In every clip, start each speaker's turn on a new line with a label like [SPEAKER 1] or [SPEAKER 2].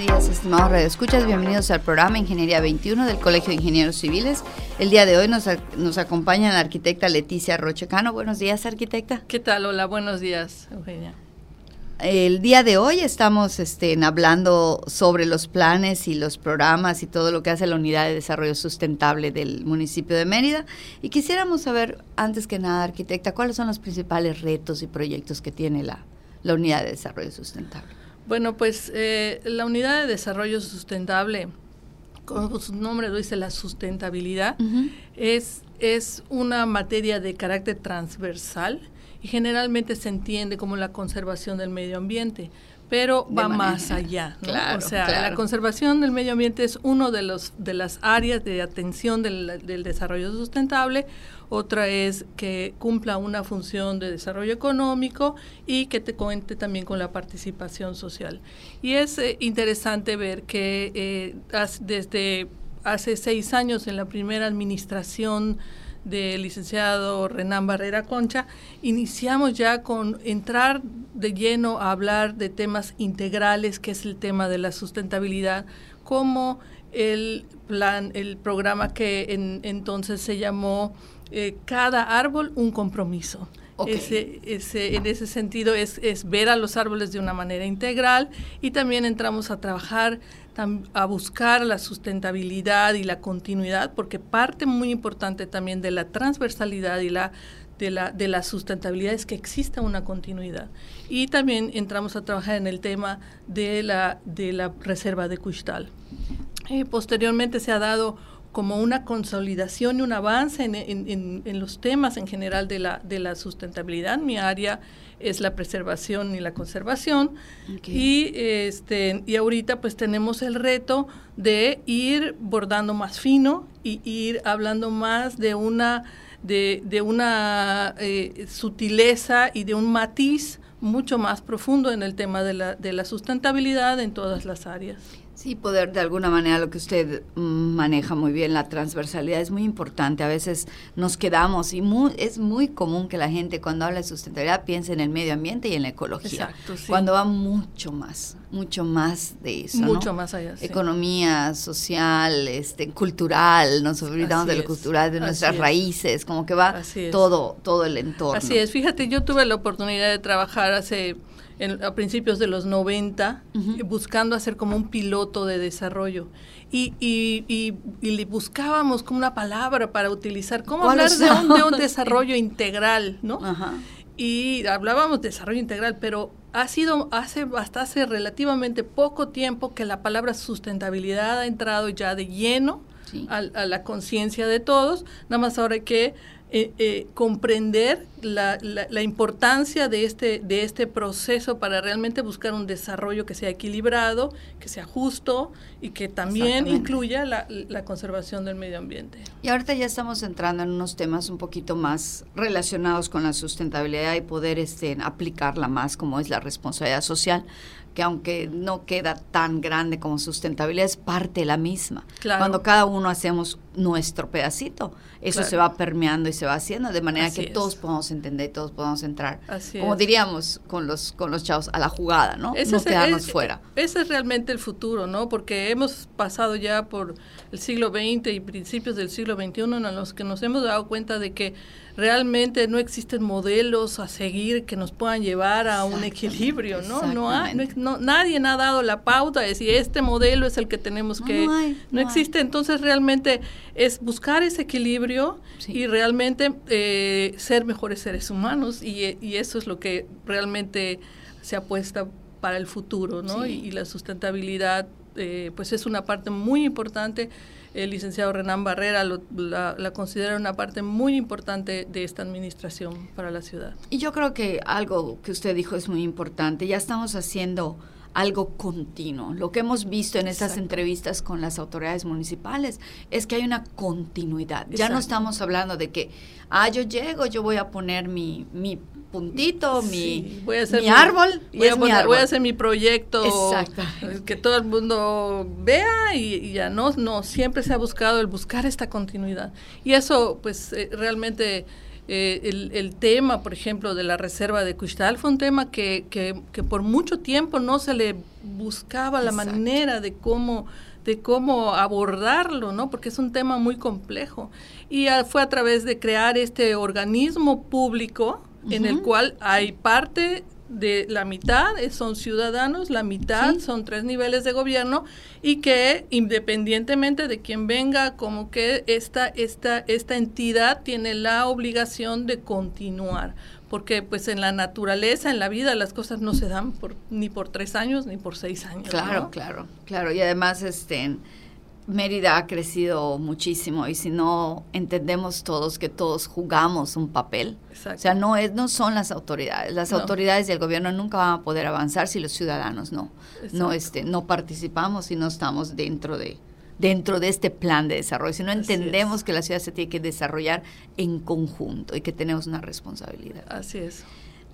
[SPEAKER 1] días, estimados radioescuchas. Bienvenidos al programa Ingeniería 21 del Colegio de Ingenieros Civiles. El día de hoy nos, nos acompaña la arquitecta Leticia Rochecano. Buenos días, arquitecta.
[SPEAKER 2] ¿Qué tal? Hola, buenos días, Eugenia.
[SPEAKER 1] El día de hoy estamos este, hablando sobre los planes y los programas y todo lo que hace la Unidad de Desarrollo Sustentable del municipio de Mérida. Y quisiéramos saber, antes que nada, arquitecta, cuáles son los principales retos y proyectos que tiene la, la Unidad de Desarrollo Sustentable.
[SPEAKER 2] Bueno, pues eh, la unidad de desarrollo sustentable, como su nombre lo dice, la sustentabilidad, es, es una materia de carácter transversal y generalmente se entiende como la conservación del medio ambiente pero va más allá. ¿no? o sea, la conservación del medio ambiente es uno de los de las áreas de atención del, del, desarrollo sustentable. Otra es que cumpla una función de desarrollo económico y que te cuente también con la participación social. Y es eh, interesante ver que eh, desde hace seis años en la primera administración del licenciado Renan Barrera Concha, iniciamos ya con entrar de lleno a hablar de temas integrales, que es el tema de la sustentabilidad, como el plan, el programa que en, entonces se llamó eh, Cada árbol un compromiso. Ese, ese, en ese sentido es, es, ver a los árboles de una manera integral y también entramos a trabajar a buscar la sustentabilidad y la continuidad, porque parte muy importante también de la transversalidad y la de la, de la sustentabilidad es que exista una continuidad. Y también entramos a trabajar en el tema de la, de la reserva de Custal. Eh, posteriormente se ha dado como una consolidación y un avance en, en, en, los temas en general de la, de la sustentabilidad. Mi área es la preservación y la conservación. Y, este, y ahorita pues tenemos el reto de ir bordando más fino y ir hablando más de una, de, de una eh, sutileza y de un matiz mucho más profundo en el tema de la, de la sustentabilidad en todas las áreas.
[SPEAKER 1] Sí, poder de alguna manera lo que usted mm, maneja muy bien, la transversalidad es muy importante. A veces nos quedamos y es muy común que la gente cuando habla de sustentabilidad piense en el medio ambiente y en la ecología. Exacto, sí. Cuando va mucho más, mucho más de eso.
[SPEAKER 2] Mucho más allá.
[SPEAKER 1] Sí. Economía, social, este, cultural, nos olvidamos de lo cultural, de nuestras raíces, como que va todo, todo el entorno.
[SPEAKER 2] Así es, fíjate, yo tuve la oportunidad de trabajar hace a principios de los 90, buscando hacer como un piloto de desarrollo. Y, y, y, buscábamos como una palabra para utilizar, cómo hablar de un, de un, desarrollo integral, ¿no? Y hablábamos de desarrollo integral, pero ha sido hace, hasta hace relativamente poco tiempo que la palabra sustentabilidad ha entrado ya de lleno a, a, la conciencia de todos, nada más ahora hay que eh, eh, comprender la, la, importancia de este, de este proceso para realmente buscar un desarrollo que sea equilibrado, que sea justo y que también incluya la, la, conservación del medio ambiente.
[SPEAKER 1] Y ahorita ya estamos entrando en unos temas un poquito más relacionados con la sustentabilidad y poder este, aplicarla más, como es la responsabilidad social que aunque no queda tan grande como sustentabilidad, es parte de la misma. Cuando cada uno hacemos nuestro pedacito, eso se va permeando y se va haciendo de manera que todos podamos entender, todos podamos entrar, como diríamos con los con los chavos, a la jugada, ¿no? no quedarnos fuera.
[SPEAKER 2] Ese es realmente el futuro, ¿no? Porque hemos pasado ya por el siglo XX y principios del siglo XXI en los que nos hemos dado cuenta de que realmente no existen modelos a seguir que nos puedan llevar a un equilibrio, ¿no? No, hay, no, nadie ha dado la pauta de decir este modelo es el que tenemos que... No, existe, entonces realmente es buscar ese equilibrio y realmente eh, ser mejores seres humanos y, y, eso es lo que realmente se apuesta para el futuro, ¿no? Y, y, la sustentabilidad, eh, pues es una parte muy importante el licenciado Renan Barrera la, considera una parte muy importante de esta administración para la ciudad.
[SPEAKER 1] Y yo creo que algo que usted dijo es muy importante. Ya estamos haciendo algo continuo. Lo que hemos visto en estas entrevistas con las autoridades municipales es que hay una continuidad. Ya no estamos hablando de que, ah, yo llego, yo voy a poner mi, mi puntito, mi, voy a hacer mi, árbol,
[SPEAKER 2] voy, a voy a hacer mi proyecto que todo el mundo vea y, ya no, no, siempre se ha buscado el buscar esta continuidad. Y eso, pues, eh, realmente eh, el, tema, por ejemplo, de la reserva de Cuxtal fue un tema que, que, por mucho tiempo no se le buscaba la manera de cómo de cómo abordarlo, ¿no? Porque es un tema muy complejo. Y fue a través de crear este organismo público en el cual hay parte de la mitad son ciudadanos, la mitad son tres niveles de gobierno y que independientemente de quien venga, como que esta, esta, esta entidad tiene la obligación de continuar, porque pues en la naturaleza, en la vida, las cosas no se dan por, ni por tres años ni por seis años.
[SPEAKER 1] Claro, claro, claro. Y además, este Mérida ha crecido muchísimo y si no entendemos todos que todos jugamos un papel, o sea, no es no son las autoridades, las autoridades y el gobierno nunca van a poder avanzar si los ciudadanos no no este no participamos y no estamos dentro de dentro de este plan de desarrollo, si no entendemos que la ciudad se tiene que desarrollar en conjunto y que tenemos una responsabilidad.
[SPEAKER 2] Así es.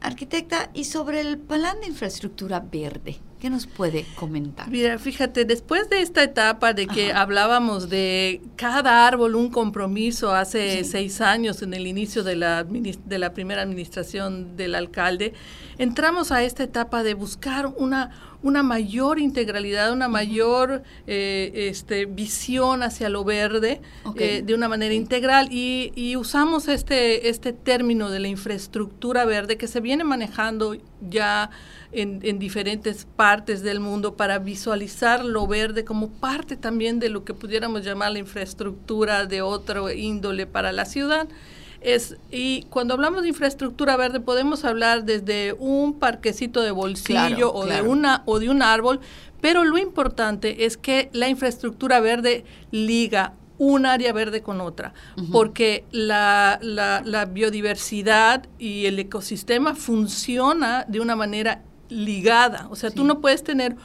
[SPEAKER 1] Arquitecta, y sobre el plan de infraestructura verde, ¿qué nos puede comentar?
[SPEAKER 2] Mira, fíjate, después de esta etapa de que hablábamos de cada árbol un compromiso hace seis años en el inicio de la, de la primera administración del alcalde, entramos a esta etapa de buscar una, una mayor integralidad, una mayor eh, este, visión hacia lo verde eh, de una manera integral. Y, y, usamos este, este término de la infraestructura verde que se viene manejando ya en, en, diferentes partes del mundo para visualizar lo verde como parte también de lo que pudiéramos llamar la infraestructura de otro índole para la ciudad. Es, y cuando hablamos de infraestructura verde podemos hablar desde un parquecito de bolsillo o, De una, o de un árbol, pero lo importante es que la infraestructura verde liga un área verde con otra, porque la, la, biodiversidad y el ecosistema funciona de una manera ligada. O sea, tú no puedes tener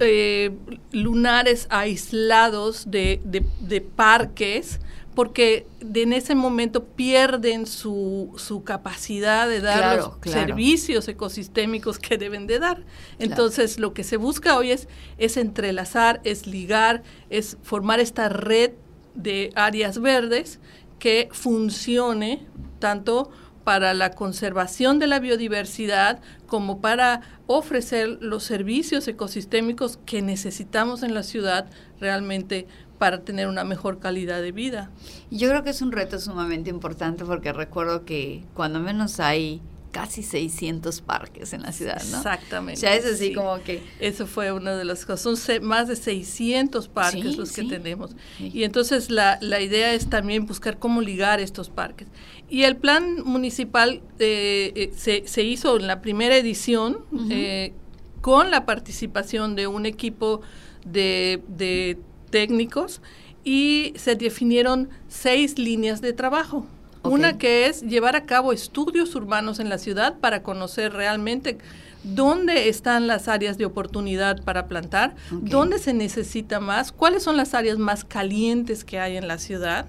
[SPEAKER 2] eh, lunares aislados de, de parques porque en ese momento pierden su, su capacidad de dar los servicios ecosistémicos que deben de dar. Entonces, lo que se busca hoy es, es entrelazar, es ligar, es formar esta red de áreas verdes que funcione tanto para la conservación de la biodiversidad como para ofrecer los servicios ecosistémicos que necesitamos en la ciudad realmente para tener una mejor calidad de vida.
[SPEAKER 1] Yo creo que es un reto sumamente importante porque recuerdo que cuando menos hay casi 600 parques en la ciudad, ¿no?
[SPEAKER 2] Exactamente.
[SPEAKER 1] O sea, es así como que...
[SPEAKER 2] Eso fue una de las cosas. Son más de 600 parques los que tenemos. Y entonces la, la, idea es también buscar cómo ligar estos parques. Y el plan municipal eh, eh, se, se, hizo en la primera edición eh, con la participación de un equipo de, de técnicos y se definieron seis líneas de trabajo. Una que es llevar a cabo estudios urbanos en la ciudad para conocer realmente dónde están las áreas de oportunidad para plantar, dónde se necesita más, cuáles son las áreas más calientes que hay en la ciudad.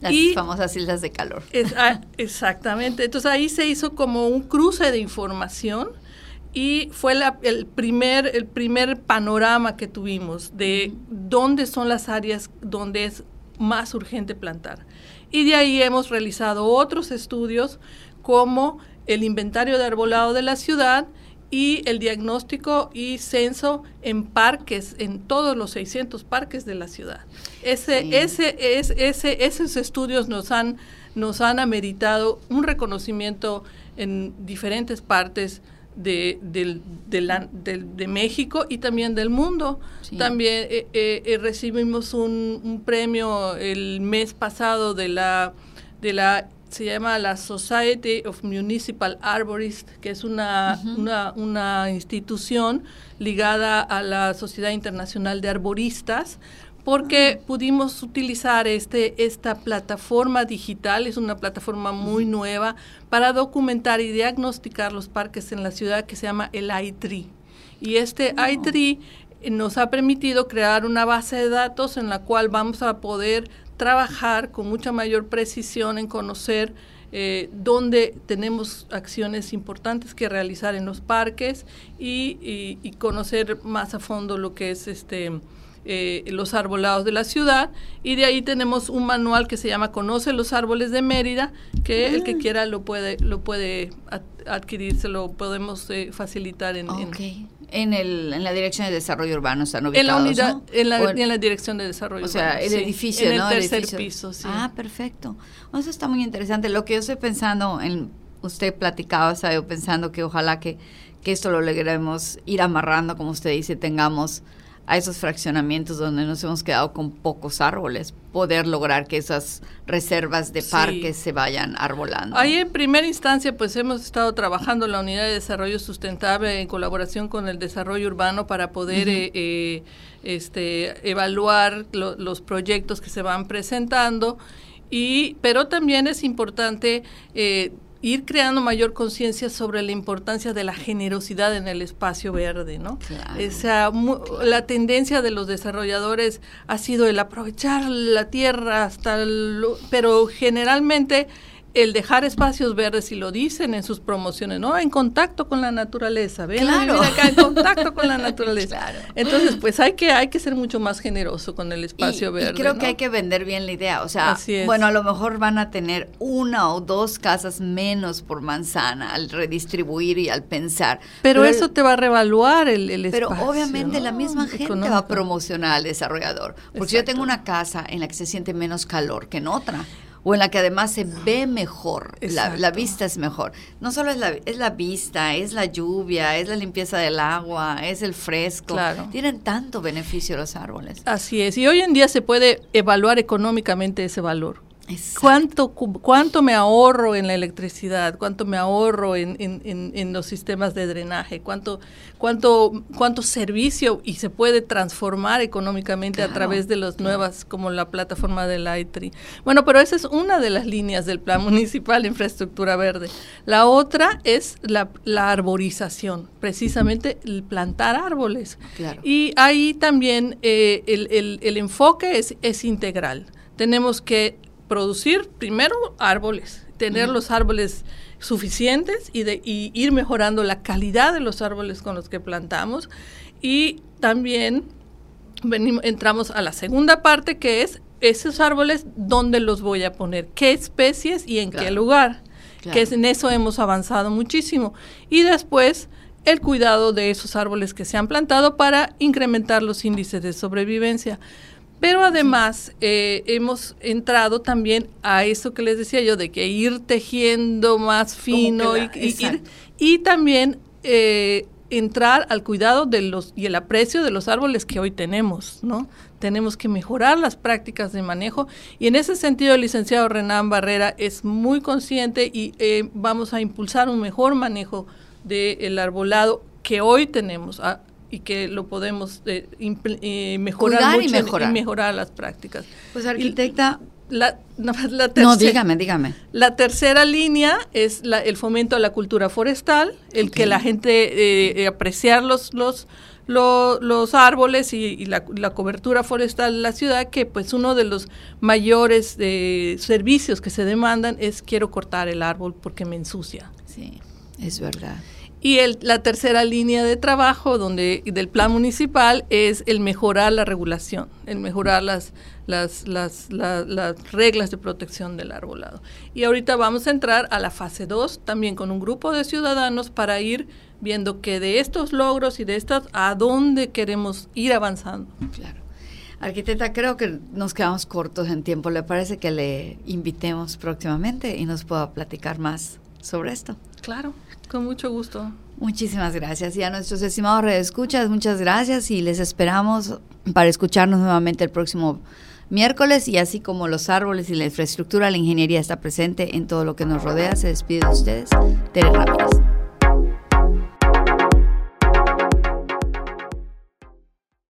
[SPEAKER 1] Las famosas islas de calor.
[SPEAKER 2] Ah, exactamente. Entonces ahí se hizo como un cruce de información y fue el, primer, el primer panorama que tuvimos de dónde son las áreas donde es más urgente plantar. Y de ahí hemos realizado otros estudios como el inventario de arbolado de la ciudad y el diagnóstico y censo en parques, en todos los 600 parques de la ciudad. Ese, ese, es, ese, esos estudios nos han, nos han ameritado un reconocimiento en diferentes partes de, de, México y también del mundo. También eh, eh, eh, recibimos un, un, premio el mes pasado de la, de la, se llama la Society of Municipal Arborists, que es una, una, una institución ligada a la Sociedad Internacional de Arboristas, porque pudimos utilizar este, esta plataforma digital, es una plataforma muy nueva, para documentar y diagnosticar los parques en la ciudad que se llama el iTree. Y este oh. iTree nos ha permitido crear una base de datos en la cual vamos a poder trabajar con mucha mayor precisión en conocer eh, dónde tenemos acciones importantes que realizar en los parques y, y, conocer más a fondo lo que es este eh, los arbolados de la ciudad y de ahí tenemos un manual que se llama Conoce los árboles de Mérida, que el que ah. quiera lo puede lo puede adquirir, se lo podemos eh, facilitar en,
[SPEAKER 1] en, el, en la Dirección de Desarrollo Urbano están ubicados,
[SPEAKER 2] en la unidad, en, la, en, la, Dirección de Desarrollo
[SPEAKER 1] Urbano. O sea, el edificio,
[SPEAKER 2] en
[SPEAKER 1] el
[SPEAKER 2] tercer piso, sí.
[SPEAKER 1] Ah, perfecto. Eso está muy interesante. Lo que yo estoy pensando, en, usted platicaba, yo pensando que ojalá que, que esto lo logremos ir amarrando, como usted dice, tengamos a esos fraccionamientos donde nos hemos quedado con pocos árboles, poder lograr que esas reservas de parques se vayan arbolando.
[SPEAKER 2] Ahí en primera instancia pues hemos estado trabajando en la unidad de desarrollo sustentable en colaboración con el desarrollo urbano para poder eh, eh, este, evaluar los proyectos que se van presentando. Y pero también es importante eh, ir creando mayor conciencia sobre la importancia de la generosidad en el espacio verde, ¿no? Esa, la tendencia de los desarrolladores ha sido el aprovechar la tierra hasta, pero generalmente el dejar espacios verdes, y lo dicen en sus promociones, ¿no? En contacto con la naturaleza, ven claro. acá en contacto con la naturaleza. Entonces, pues hay que, hay que ser mucho más generoso con el espacio verde.
[SPEAKER 1] Y creo que hay que vender bien la idea. O sea, bueno, a lo mejor van a tener una o dos casas menos por manzana al redistribuir y al pensar.
[SPEAKER 2] Pero, eso te va a revaluar el, el
[SPEAKER 1] pero espacio. Pero obviamente la misma gente va a promocionar al desarrollador. Porque yo tengo una casa en la que se siente menos calor que en otra o en la que además se ve mejor, la, vista es mejor. No solo es la, es la vista, es la lluvia, es la limpieza del agua, es el fresco. Tienen tanto beneficio los árboles.
[SPEAKER 2] Así es, y hoy en día se puede evaluar económicamente ese valor. ¿Cuánto, ¿Cuánto me ahorro en la electricidad? ¿Cuánto me ahorro en, en, los sistemas de drenaje? ¿Cuánto, cuánto, ¿Cuánto servicio y se puede transformar económicamente a través de las nuevas, como la plataforma del ITRI? Bueno, pero esa es una de las líneas del Plan Municipal de Infraestructura Verde. La otra es la, la arborización, precisamente el plantar árboles. Y ahí también eh, el, el, el enfoque es, es integral tenemos que producir primero árboles, tener los árboles suficientes y, de, ir mejorando la calidad de los árboles con los que plantamos y también venimos, entramos a la segunda parte que es esos árboles, ¿dónde los voy a poner? ¿Qué especies y en qué lugar? Que en eso hemos avanzado muchísimo. Y después el cuidado de esos árboles que se han plantado para incrementar los índices de sobrevivencia. Pero además eh, hemos entrado también a eso que les decía yo, de que ir tejiendo más fino y, y, también eh, entrar al cuidado de los y el aprecio de los árboles que hoy tenemos, ¿no? Tenemos que mejorar las prácticas de manejo y en ese sentido el licenciado Renan Barrera es muy consciente y eh, vamos a impulsar un mejor manejo del arbolado que hoy tenemos. Ah, y que lo podemos eh, eh, mejorar
[SPEAKER 1] y mejorar.
[SPEAKER 2] mejorar las prácticas.
[SPEAKER 1] Pues arquitecta,
[SPEAKER 2] la,
[SPEAKER 1] no, dígame, dígame.
[SPEAKER 2] La tercera línea es la, el fomento a la cultura forestal, el que la gente eh, apreciar los, los, los árboles y, la, la, cobertura forestal de la ciudad, que pues uno de los mayores servicios que se demandan es quiero cortar el árbol porque me ensucia.
[SPEAKER 1] Sí, es verdad.
[SPEAKER 2] Y el, la tercera línea de trabajo donde, del plan municipal es el mejorar la regulación, el mejorar las, las, las, las reglas de protección del arbolado. Y ahorita vamos a entrar a la fase 2 también con un grupo de ciudadanos para ir viendo que de estos logros y de estas, a dónde queremos ir avanzando.
[SPEAKER 1] Claro. Arquitecta, creo que nos quedamos cortos en tiempo. ¿Le parece que le invitemos próximamente y nos pueda platicar más sobre esto?
[SPEAKER 2] Claro. Con mucho gusto.
[SPEAKER 1] Muchísimas gracias. Y a nuestros estimados redescuchas, muchas gracias y les esperamos para escucharnos nuevamente el próximo miércoles y así como los árboles y la infraestructura, la ingeniería está presente en todo lo que nos rodea. Se despide de ustedes, Tere Ramírez.